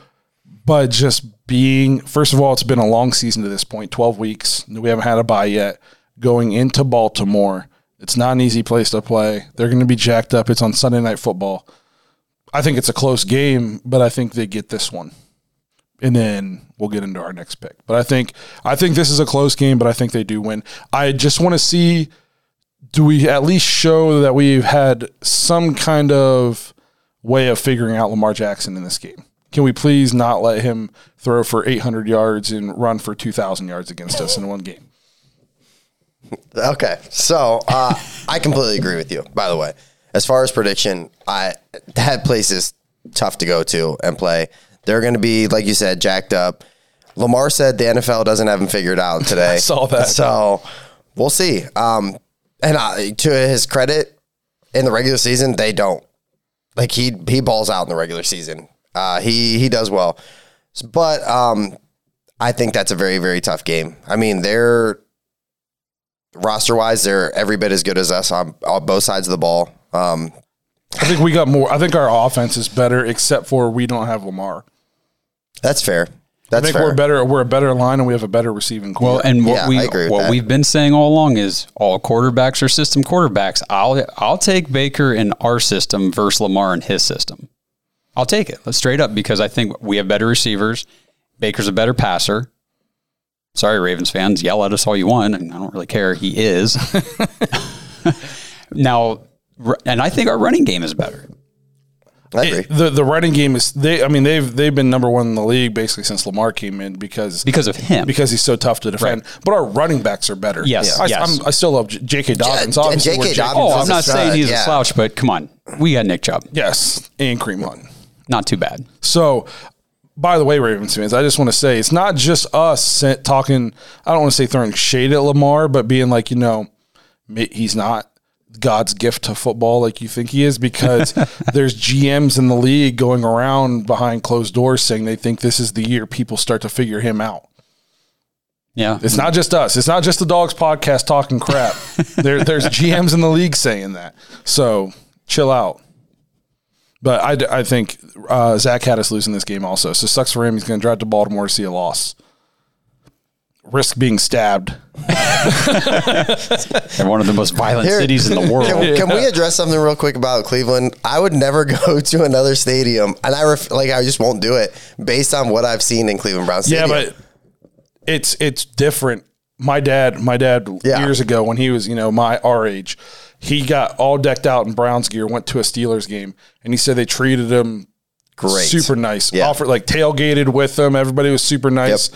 but just being, first of all, it's been a long season to this point 12 weeks. We haven't had a bye yet. Going into Baltimore, it's not an easy place to play. They're going to be jacked up. It's on Sunday Night Football. I think it's a close game, but I think they get this one. And then we'll get into our next pick. But I think I think this is a close game, but I think they do win. I just want to see do we at least show that we've had some kind of way of figuring out Lamar Jackson in this game? Can we please not let him throw for 800 yards and run for 2,000 yards against us in one game? Okay, so uh, I completely agree with you. By the way, as far as prediction, I that place is tough to go to and play. They're going to be, like you said, jacked up. Lamar said the NFL doesn't have him figured out today. saw that. So we'll see. Um, and I, to his credit, in the regular season, they don't. Like he he balls out in the regular season. Uh, he he does well, but um, I think that's a very very tough game. I mean, they're roster wise, they're every bit as good as us on, on both sides of the ball. Um, I think we got more. I think our offense is better, except for we don't have Lamar. that's fair. I think fair. we're better. We're a better line, and we have a better receiving corps. Well, and what Yeah, we I agree with what that. we've been saying all along is all quarterbacks are system quarterbacks. I'll I'll take Baker in our system versus Lamar in his system. I'll take it. Let's straight up because I think we have better receivers. Baker's a better passer. Sorry, Ravens fans, yell at us all you want, and I don't really care. He is. now, and I think our running game is better. I agree. the the running game is they. I mean, they've they've been number one in the league basically since Lamar came in because Because of him. because he's so tough to defend. But our running backs are better. Yes, I, yes. I'm, I still love J.K. Dobbins. and obviously, J.K. Dobbins oh, I'm not saying he's yeah. a slouch, but come on, we got Nick Chubb. Yes, and Kareem Hunt. Not too bad. So, by the way, Ravens fans, I just want to say it's not just us talking. I don't want to say throwing shade at Lamar, but being like, you know, he's not God's gift to football like you think he is because there's GMs in the league going around behind closed doors saying they think this is the year people start to figure him out. Yeah. It's not just us. It's not just the Dawgs podcast talking crap. there, there's GMs in the league saying that. So chill out. But I, I think uh, Zach had us losing this game also. So sucks for him. He's going to drive to Baltimore to see a loss. Risk being stabbed. They're one of the most violent Here- cities in the world. Can, can we address something real quick about Cleveland? I would never go to another stadium, and I ref, like I just won't do it based on what I've seen in Cleveland Brown Yeah, Stadium. but it's it's different. My dad, my dad Yeah. years ago when he was, you know, my our age, he got all decked out in Browns gear, went to a Steelers game, and he said they treated him Great. super nice. Yeah. Offered like tailgated with them. Everybody was super nice.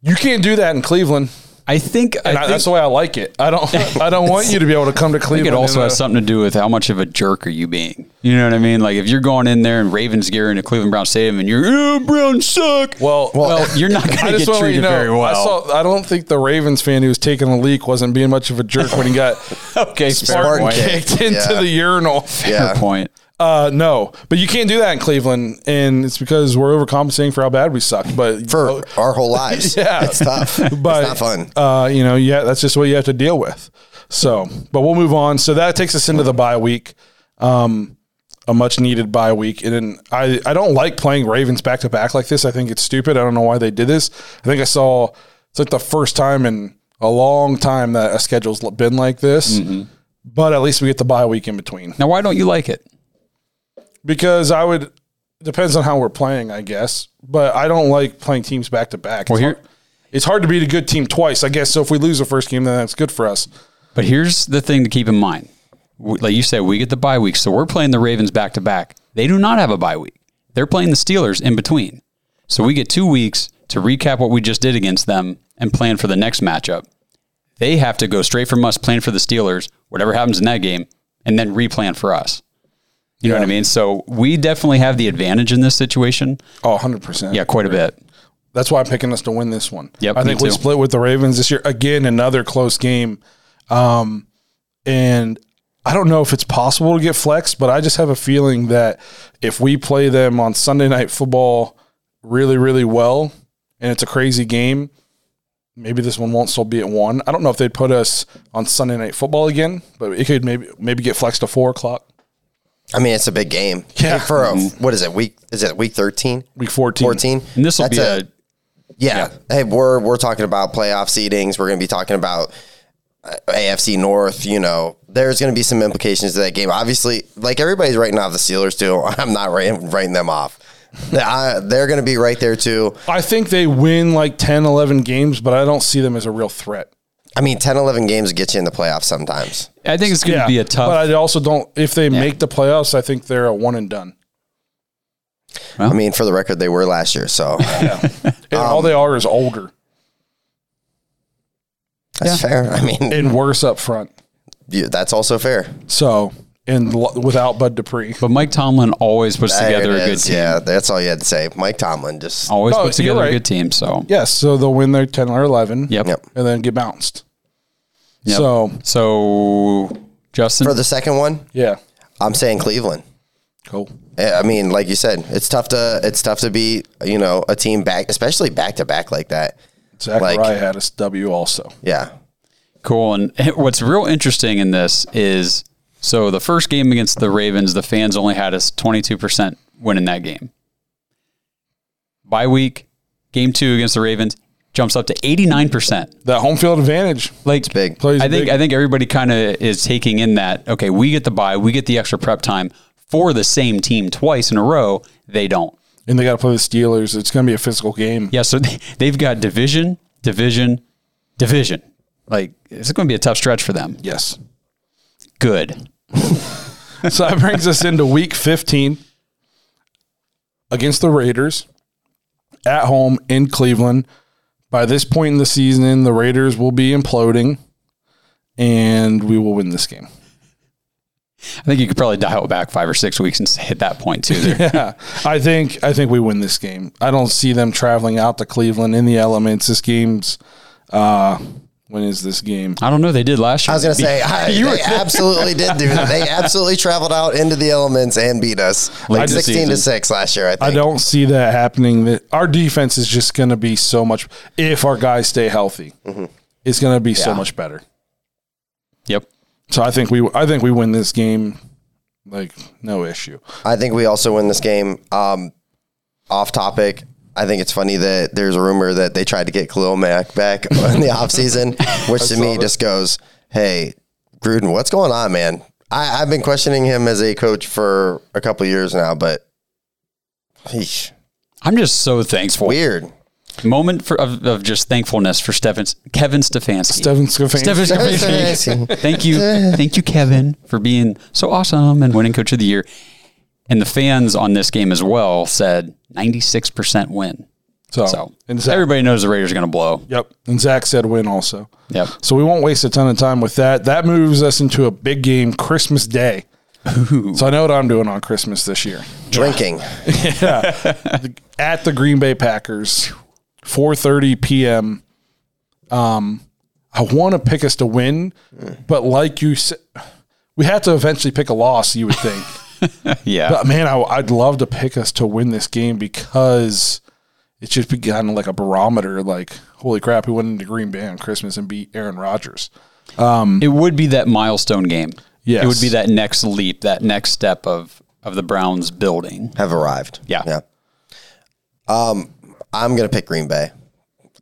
You can't do that in Cleveland. I think, I And I think, that's the way I like it. I don't I don't want you to be able to come to I think Cleveland. it also has uh, something to do with how much of a jerk are you being. You know what I mean? Like if you're going in there in Ravens gear in a Cleveland Brown Stadium and you're, oh, Browns suck. well, well, you're not going to get want to let treated you know. very well. I saw. I don't think the Ravens fan who was taking a leak wasn't being much of a jerk when he got okay, fair Spartan point. kicked into Yeah. the urinal. Fair point. Uh, no, but you can't do that in Cleveland, and it's because we're overcompensating for how bad we suck. But for our whole lives. Yeah. it's tough. but it's not fun. Uh, you know, yeah, that's just what you have to deal with. So, but we'll move on. So that takes us into the bye week, um, a much needed bye week. And then I, I don't like playing Ravens back to back like this. I think it's stupid. I don't know why they did this. I think I saw it's like the first time in a long time that a schedule's been like this. But at least we get the bye week in between Now, why don't you like it? Because I would depends on how we're playing, I guess. But I don't like playing teams back to back. Well, It's here- hard- it's hard to beat a good team twice, I guess. So if we lose the first game, then that's good for us. But here's the thing to keep in mind. Like you said, we get the bye week, so we're playing the Ravens back to back. They do not have a bye week. They're playing the Steelers in between. So we get two weeks to recap what we just did against them and plan for the next matchup. They have to go straight from us, plan for the Steelers, whatever happens in that game, and then replan for us. You know what I mean? So we definitely have the advantage in this situation. Oh, 100%. Yeah, quite a bit. That's why I'm picking us to win this one. Yep, I think we split with the Ravens this year. Again, another close game. Um, and I don't know if it's possible to get flex, but I just have a feeling that if we play them on Sunday night football really, really well, and it's a crazy game, maybe this one won't still be at one. I don't know if they'd put us on Sunday night football again, but it could maybe maybe get flexed to four o'clock, I mean, it's a big game. Yeah. For a, what is it? Week is it week thirteen? week fourteen. Fourteen. And this will be That's a, Yeah. Hey, we're we're talking about playoff seedings. We're going to be talking about uh, AFC North. You know, there's going to be some implications to that game. Obviously, like everybody's writing off the Steelers too. I'm not writing, writing them off. I- they're going to be right there too. I think they win like 10, 11 games, but I don't see them as a real threat. I mean, 10, 11 games get you in the playoffs sometimes. I think it's going to be a tough. But I also don't. If they make the playoffs, I think they're a one and done. I mean, for the record, they were last year, so And all Um, they are is older that's fair. I mean, and worse up front. you, that's also fair. So and without Bud Dupree. but Mike Tomlin always puts There together a good team. Yeah, that's all you had to say. Mike Tomlin just Always Oh, puts you're together a good team. So Yes, so they'll win their ten or eleven. Yep. Yep. and then get bounced. Yep. So So Justin, for the second one. yeah, I'm saying Cleveland. cool. Eh, I mean, like you said, it's tough to it's tough to beat you know a team back, especially back to back like that. Zachariah Like- I had a W also. Yeah, cool. And what's real interesting in this is so the first game against the Ravens, the fans only had us 22% winning that game. Bye week, game two against the Ravens jumps up to 89%. That home field advantage. Like big. Plays I think big. I think everybody kind of is taking in that okay, we get the bye, we get the extra prep time for the same team twice in a row. They don't. and they got to play the Steelers. It's going to be a physical game. Yeah, so they, they've got division, division, division. Like it's going to be a tough stretch for them. Yes. Good. so that brings us into week 15 against the Raiders at home in Cleveland. By this point in the season, the Raiders will be imploding and we will win this game. I think you could probably dial it back five or six weeks and hit that point too. There. Yeah, I think I think we win this game. I don't see them traveling out to Cleveland in the elements. This game's uh, when is this game? I don't know. They did last year. I was gonna say I, You they were- absolutely did do that. They absolutely traveled out into the elements and beat us like in sixteen to six last year. I think. I don't see that happening. That our defense is just going to be so much. If our guys stay healthy, it's going to be so much better. Yep. So I think we I think we win this game like no issue. I think we also win this game. Um, off topic, I think it's funny that there's a rumor that they tried to get Khalil Mack back in the offseason, which to me just goes, hey, Gruden, what's going on, man? I, I've been questioning him as a coach for a couple years now, but eesh, I'm just so thankful. weird. Moment for, of, of just thankfulness for Stephen, Kevin Stefanski. Steven Stefanski. Stephen Stefanski. Thank you. Thank you, Kevin, for being so awesome and winning coach of the year. And the fans on this game as well said 96% win. So, So and Zach, everybody knows the Raiders are going to blow. Yep. And Zach said win also. Yep. So we won't waste a ton of time with that. That moves us into a big game Christmas Day. So I know what I'm doing on Christmas this year. Drinking. Yeah. At the Green Bay Packers, 4:30 p.m. Um, I want to pick us to win, but like you said, we have to eventually pick a loss. You would think, Yeah. but man, I, I'd love to pick us to win this game because it just be kind of like a barometer. Like, holy crap, we went into Green Bay on Christmas and beat Aaron Rodgers. it would be that milestone game. Yes. It would be that next leap, that next step of of the Browns building. have arrived. Yeah. Yeah. Um, I'm gonna pick Green Bay.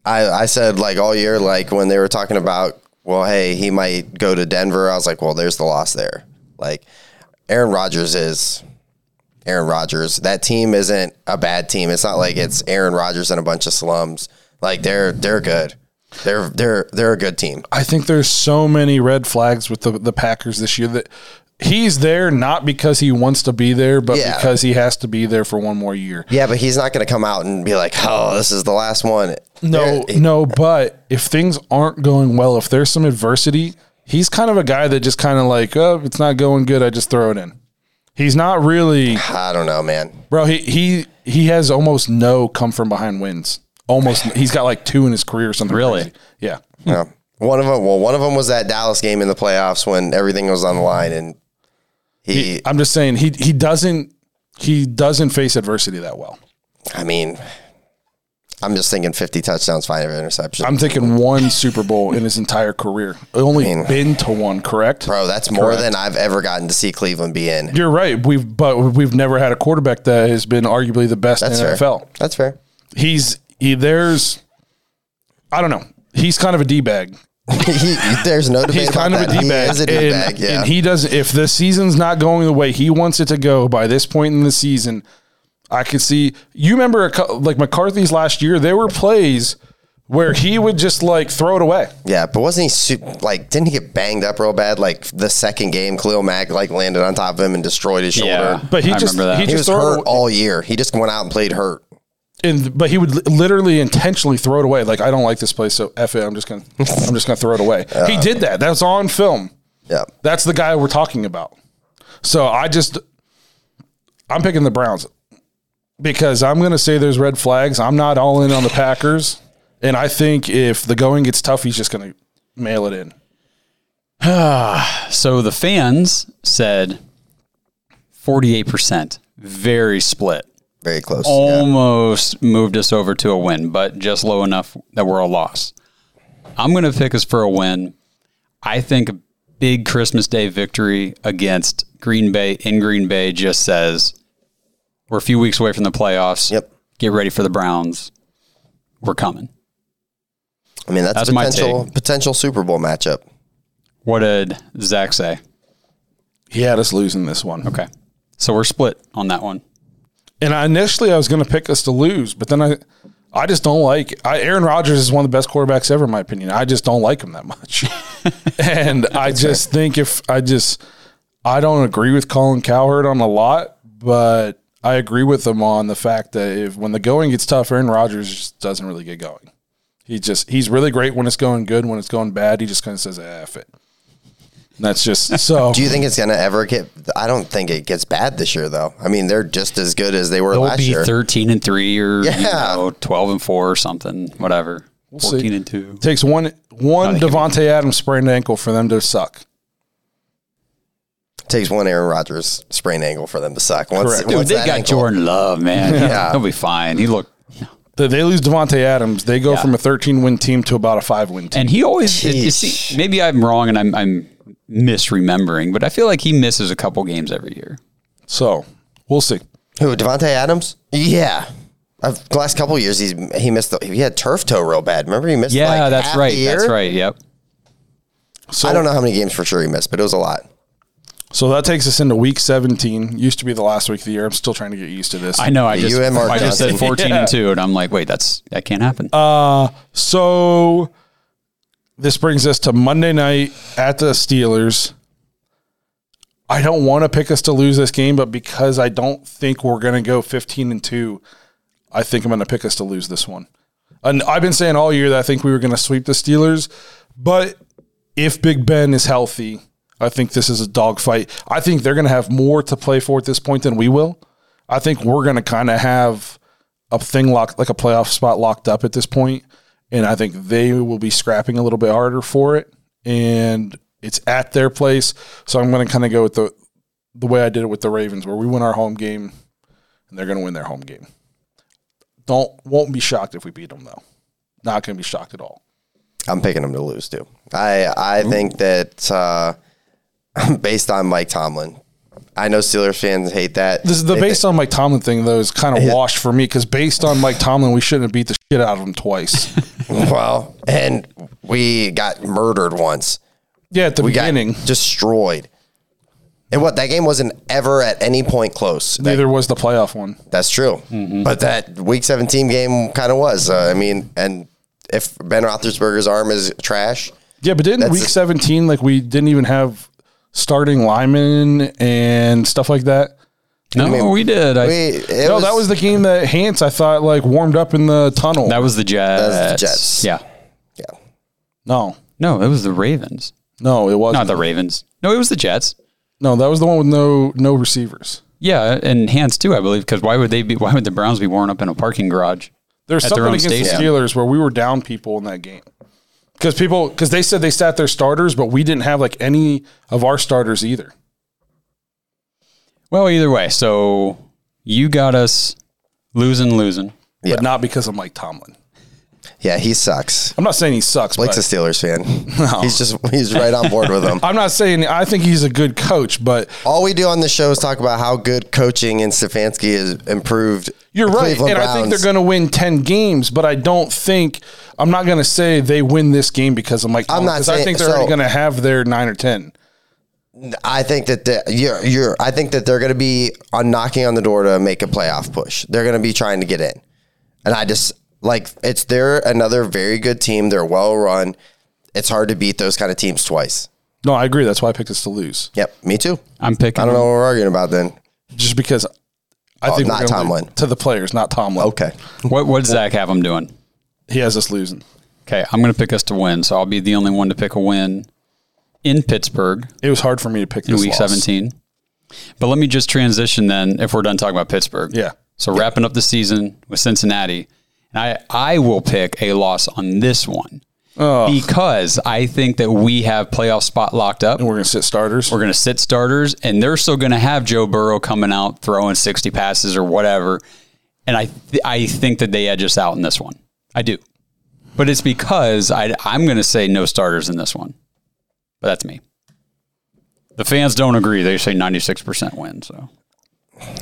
I, I said like all year, like when they were talking about, well, hey, he might go to Denver. I was like, well, there's the loss there. Like Aaron Rodgers is Aaron Rodgers. That team isn't a bad team. It's not like it's Aaron Rodgers and a bunch of slums. Like they're they're good. They're they're they're a good team. I think there's so many red flags with the, the Packers this year that he's there not because he wants to be there, but Yeah. because he has to be there for one more year. Yeah, but he's not going to come out and be like, "Oh, this is the last one." No, They're- no, but if things aren't going well, if there's some adversity, he's kind of a guy that just kind of like, oh, it's not going good, I just throw it in. He's not really, I don't know, man. bro. He he he has almost no come from behind wins. Almost, he's got like two in his career or something. Really? crazy. Yeah. Yeah. One of them, well, one of them was that Dallas game in the playoffs when everything was on the line, and he, I'm just saying he he doesn't he doesn't face adversity that well. I mean, I'm just thinking 50 touchdowns, five interceptions. I'm thinking one Super Bowl in his entire career. Only mean- been to one, correct? Bro, that's more Correct. than I've ever gotten to see Cleveland be in. You're right. We've but we've never had a quarterback that has been arguably the best That's in fair. NFL. That's fair. He's he there's I don't know. He's kind of a d bag. he, there's no debate He's kind of a that. d bag. He is a D bag. Yeah. and he does. If the season's not going the way he wants it to go by this point in the season, I could see. You remember a, cou- like McCarthy's last year? There were plays where he would just like throw it away. yeah, but wasn't he su- like? Didn't he get banged up real bad? Like the second game, Khalil Mack like landed on top of him and destroyed his shoulder. Yeah. But he I just that. he He just was throw it hurt all year. He just went out and played hurt. and but he would literally intentionally throw it away. Like I don't like this place, so f it. I'm just gonna I'm just gonna throw it away. he did that. That's on film. Yeah. That's the guy we're talking about. So I just I'm picking the Browns because I'm gonna say there's red flags. I'm not all in on the Packers, and I think if the going gets tough, he's just gonna mail it in. So the fans said 48%, very split. Very close. Oh. Yeah. Almost moved us over to a win, but just low enough that we're a loss. I'm going to pick us for a win. I think a big Christmas Day victory against Green Bay in Green Bay just says we're a few weeks away from the playoffs. Yep. Get ready for the Browns. We're coming. I mean, that's, That's a my potential potential Super Bowl matchup. What did Zach say? He had us losing this one. Okay. So we're split on that one. And I, initially, I was going to pick us to lose, but then I, I just don't like. I, Aaron Rodgers is one of the best quarterbacks ever, in my opinion. I just don't like him that much, and I just think if I just, I don't agree with Colin Cowherd on a lot, but I agree with them on the fact that if when the going gets tough, Aaron Rodgers just doesn't really get going. He just he's really great when it's going good. When it's going bad, he just kind of says, "Ah, "F it." That's just so. Do you think it's going to ever get? I don't think it gets bad this year, though. I mean, they're just as good as they were They'll last be year. 13 and 3 or Yeah. you know, 12 and 4 or something, whatever. see. 14 and 2. takes one one Davante Adams sprained ankle for them to suck. Takes one Aaron Rodgers sprained ankle for them to suck. Once, Correct. Dude, they got ankle- Jordan Love, man. Yeah. He'll be fine. He looked They- They lose Davante Adams. They go Yeah. from a 13 win team to about a five win team. And he always, it- you see, maybe I'm wrong and I'm, I'm misremembering, but I feel like he misses a couple games every year. So we'll see. Who Davante Adams? Yeah. I've, the last couple of years, he's he missed. The, he had turf toe real bad. Remember, he missed. Yeah, like that's half right. year? That's right. Yep. So I don't know how many games for sure he missed, but it was a lot. So that takes us into week 17. Used to be the last week of the year. I'm still trying to get used to this. I know. I You just, and Mark I just said Johnson. 14 and 2, and I'm like, wait, that's that can't happen. Uh, so this brings us to Monday night at the Steelers. I don't want to pick us to lose this game, but because I don't think we're going to go 15 and 2, I think I'm going to pick us to lose this one. And I've been saying all year that I think we were going to sweep the Steelers, but if Big Ben is healthy, I think this is a dogfight. I think they're going to have more to play for at this point than we will. I think we're going to kind of have a thing locked, like a playoff spot locked up at this point, and I think they will be scrapping a little bit harder for it. And it's at their place, so I'm going to kind of go with the the way I did it with the Ravens, where we win our home game, and they're going to win their home game. Don't won't be shocked if we beat them though. Not going to be shocked at all. I'm picking them to lose too. I I think that uh, based on Mike Tomlin, I know Steelers fans hate that. This is the They based on Mike Tomlin thing though is kind of washed for me because based on Mike Tomlin, we shouldn't have beat the shit out of him twice. well, and we got murdered once. yeah, at the We beginning, destroyed. And what that game wasn't ever at any point close. That- neither was the playoff one. That's true. But that Week 17 game kind of was. Uh, I mean, and if Ben Roethlisberger's arm is trash, Yeah, but didn't week a- 17 like we didn't even have starting linemen and stuff like that? no, mean, we did. I, we, it no, that was the game that Hans I thought like warmed up in the tunnel. that was the Jets. was the Jets. Yeah. yeah. no, No, it was the Ravens. no, it wasn't. Not the Ravens. No, it was the Jets. no, that was the one with no no receivers. Yeah, and Hans too, I believe. Because why would they be? Why would the Browns be worn up in a parking garage? There's At their something own against the stadium. Steelers where we were down people in that game. Because people, because they said they sat their starters, but we didn't have like any of our starters either. Well, either way, so you got us losing, losing. Yeah. But not because of Mike Tomlin. Yeah, he sucks. I'm not saying he sucks, Blake's a Steelers fan. He's just he's right on board with them. I'm not saying I think he's a good coach, but All we do on the show is talk about how good coaching and Stefanski has improved. You're the right, Cleveland and I think they're going to win ten games, but I don't think I'm not going to say they win this game because I'm like, I'm Tomlin, not 'cause I think they're so- going to have their nine or ten. I think that the, you're you're. I think that they're going to be on knocking on the door to make a playoff push. They're going to be trying to get in, and I just like it's they're another very good team. They're well run. It's hard to beat those kind of teams twice. No, I agree. That's why I picked us to lose, Yep, me too. I'm picking. I don't know what we're arguing about then. just because I Oh, think not we're gonna Tomlin. to the players, not Tomlin. Okay, What what does Zach have him doing? he has us losing. Okay, I'm going to pick us to win, so I'll be the only one to pick a win in Pittsburgh It was hard for me to pick in this Week loss. 17. But let me just transition then. If we're done talking about Pittsburgh, Yeah. So wrapping up the season with Cincinnati, and I I will pick a loss on this one because I think that we have playoff spot locked up. and we're going to sit starters. We're going to sit starters, and they're still going to have Joe Burrow coming out throwing 60 passes or whatever. And I th- I think that they edge us out in this one. I do. But it's because I, I'm going to say no starters in this one. But that's me. The fans don't agree. They say 96% win. So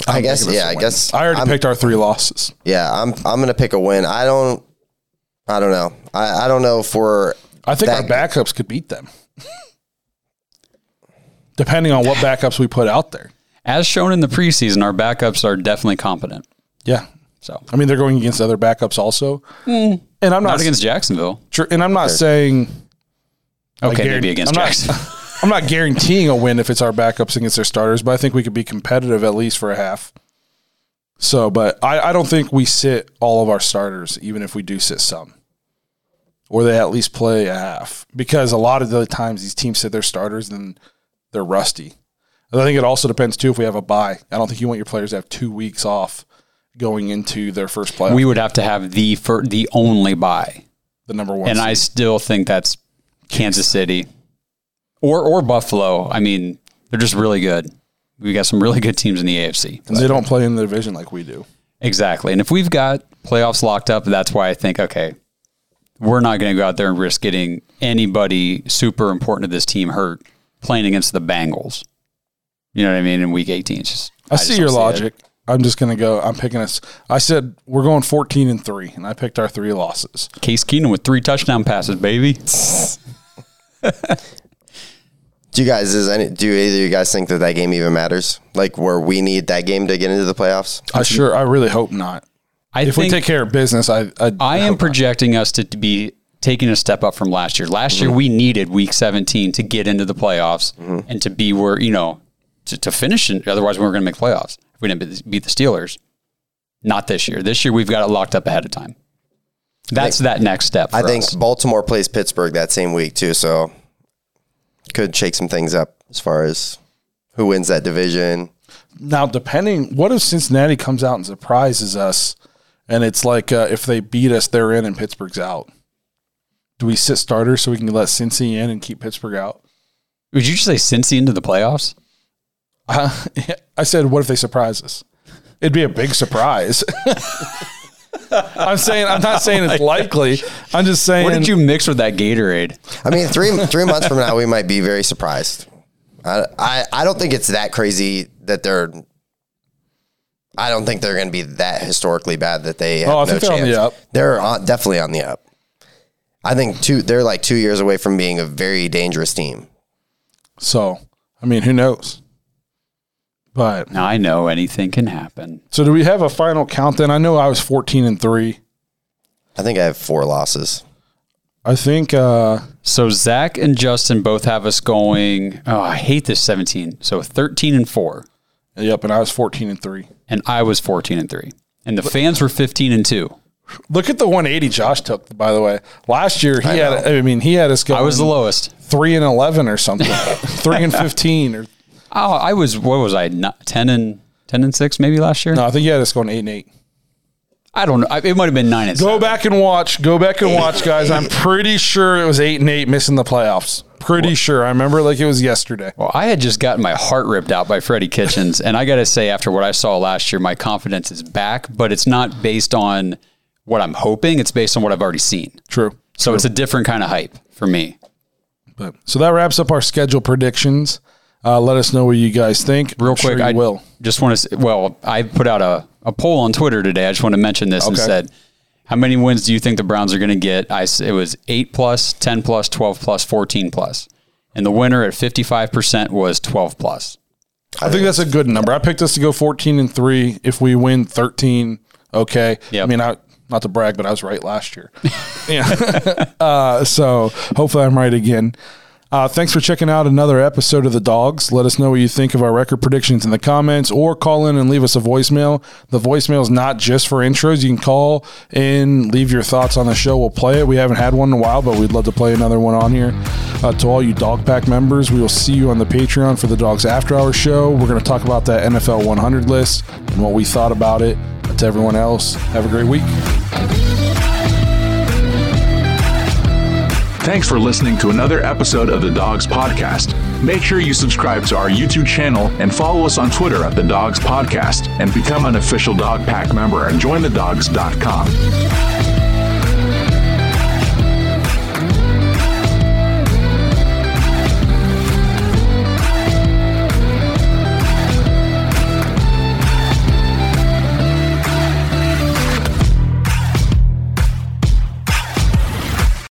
I guess yeah. I guess I already I'm- picked our three losses. Yeah, I'm I'm going to pick a win. I don't. I don't know. I, I don't know if we're. I think our backups could beat them, depending on what backups we put out there. as shown in the preseason, our backups are definitely competent. Yeah, So I mean they're going against other backups also, mm. and I'm not, not against Jacksonville. Sure, and I'm not saying Okay, guarantee- maybe against I'm not- Jacksonville. I'm not guaranteeing a win if it's our backups against their starters, but I think we could be competitive at least for a half. So, but I, I don't think we sit all of our starters, even if we do sit some. Or they at least play a half because a lot of the times these teams sit their starters and they're rusty. And I think it also depends too if we have a bye. I don't think you want your players to have two weeks off going into their first playoff. We would have to have the fir- the only bye, the number one, and I still think that's Kansas City or or Buffalo. I mean, they're just really good. We got some really good teams in the AFC. and they don't play in the division like we do. Exactly. And if we've got playoffs locked up, that's why I think, okay, we're not going to go out there and risk getting anybody super important to this team hurt playing against the Bengals. You know what I mean? In week 18. It's just, I, just see don't your it. logic. I'm just gonna go. I'm picking us. I said we're going 14 and three, and I picked our three losses. Case Keenum with three touchdown passes, baby. Do you guys is any do either of you guys think that that game even matters? Like where we need that game to get into the playoffs? I sure. I really hope not. I If think we take care of business, I I, I am hope not. projecting us to be taking a step up from last year. Last Mm-hmm. year, we needed week 17 to get into the playoffs Mm-hmm. and to be where, you know, to, to finish. In, otherwise, we weren't going to make playoffs if we didn't beat the- Steelers. Not this year. This year, we've got it locked up ahead of time. That's that next step. For I think us. Baltimore plays Pittsburgh that same week too, so could shake some things up as far as who wins that division. now. Depending, what if Cincinnati comes out and surprises us, and it's like uh, if they beat us, they're in and Pittsburgh's out. Do we sit starters so we can let Cincy in and keep Pittsburgh out? Would you just say Cincy into the playoffs? Uh, I said, what if they surprise us? It'd be a big surprise. I'm saying, I'm not saying it's likely. I'm just saying. What did you mix with that Gatorade? I mean, three three months from now, we might be very surprised. I, I I don't think it's that crazy that they're. I don't think they're going to be that historically bad that they have Oh, I no think they're on chance. the up. They're on, definitely on the up. I think two. They're like two years away from being a very dangerous team. So, I mean, who knows? But Now I know anything can happen. so, do we have a final count? Then I know I was 14 and three. I think I have four losses. I think uh, So Zach and Justin both have us going. Oh, I hate this 17. So 13 and four. Yep, and I was 14 and three. and I was 14 and 3. And the fans were 15 and 2. Look at the 180 Josh took. By the way, last year he I had. know. I mean, he had us going. I was the lowest. three and 11 or something. three and 15 or Oh, I was what was I? Not 10 and 10 and 6 maybe last year? no, I think you had us going eight and eight. I don't know. It might have been 9 and Go 7. back and watch. Go back and watch, guys. I'm pretty sure it was eight and eight missing the playoffs. Pretty sure. I remember like it was yesterday. Well, I had just gotten my heart ripped out by Freddie Kitchens, and I got to say, after what I saw last year, my confidence is back. But it's not based on what I'm hoping; it's based on what I've already seen. True. So it's a different kind of hype for me. But so that wraps up our schedule predictions. Uh, let us know what you guys think. Real I'm sure quick, you I will. just want to. Well, I put out a, a poll on Twitter today. I just want to mention this and said, how many wins do you think the Browns are going to get? I it was eight plus, ten plus, twelve plus, fourteen plus, and the winner at fifty five percent was twelve plus. I think that's a good number. I picked us to go 14 and three. If we win 13, okay. Yep. I mean, I not to brag, but I was right last year. yeah. uh, so hopefully I'm right again. Uh, thanks for checking out another episode of The Dawgs. Let us know what you think of our record predictions in the comments or call in and leave us a voicemail. The voicemail is not just for intros. You can call in, leave your thoughts on the show. We'll play it. We haven't had one in a while, but we'd love to play another one on here. Uh, to all you Dawg Pack members, we will see you on the Patreon for the Dawgs After Hours show. We're going to talk about that NFL 100 list and what we thought about it. But to everyone else, have a great week. Thanks for listening to another episode of the Dawgs Podcast. Make sure you subscribe to our YouTube channel and follow us on Twitter at the Dawgs Podcast and become an official Dawg Pack member at jointhedawgs.com.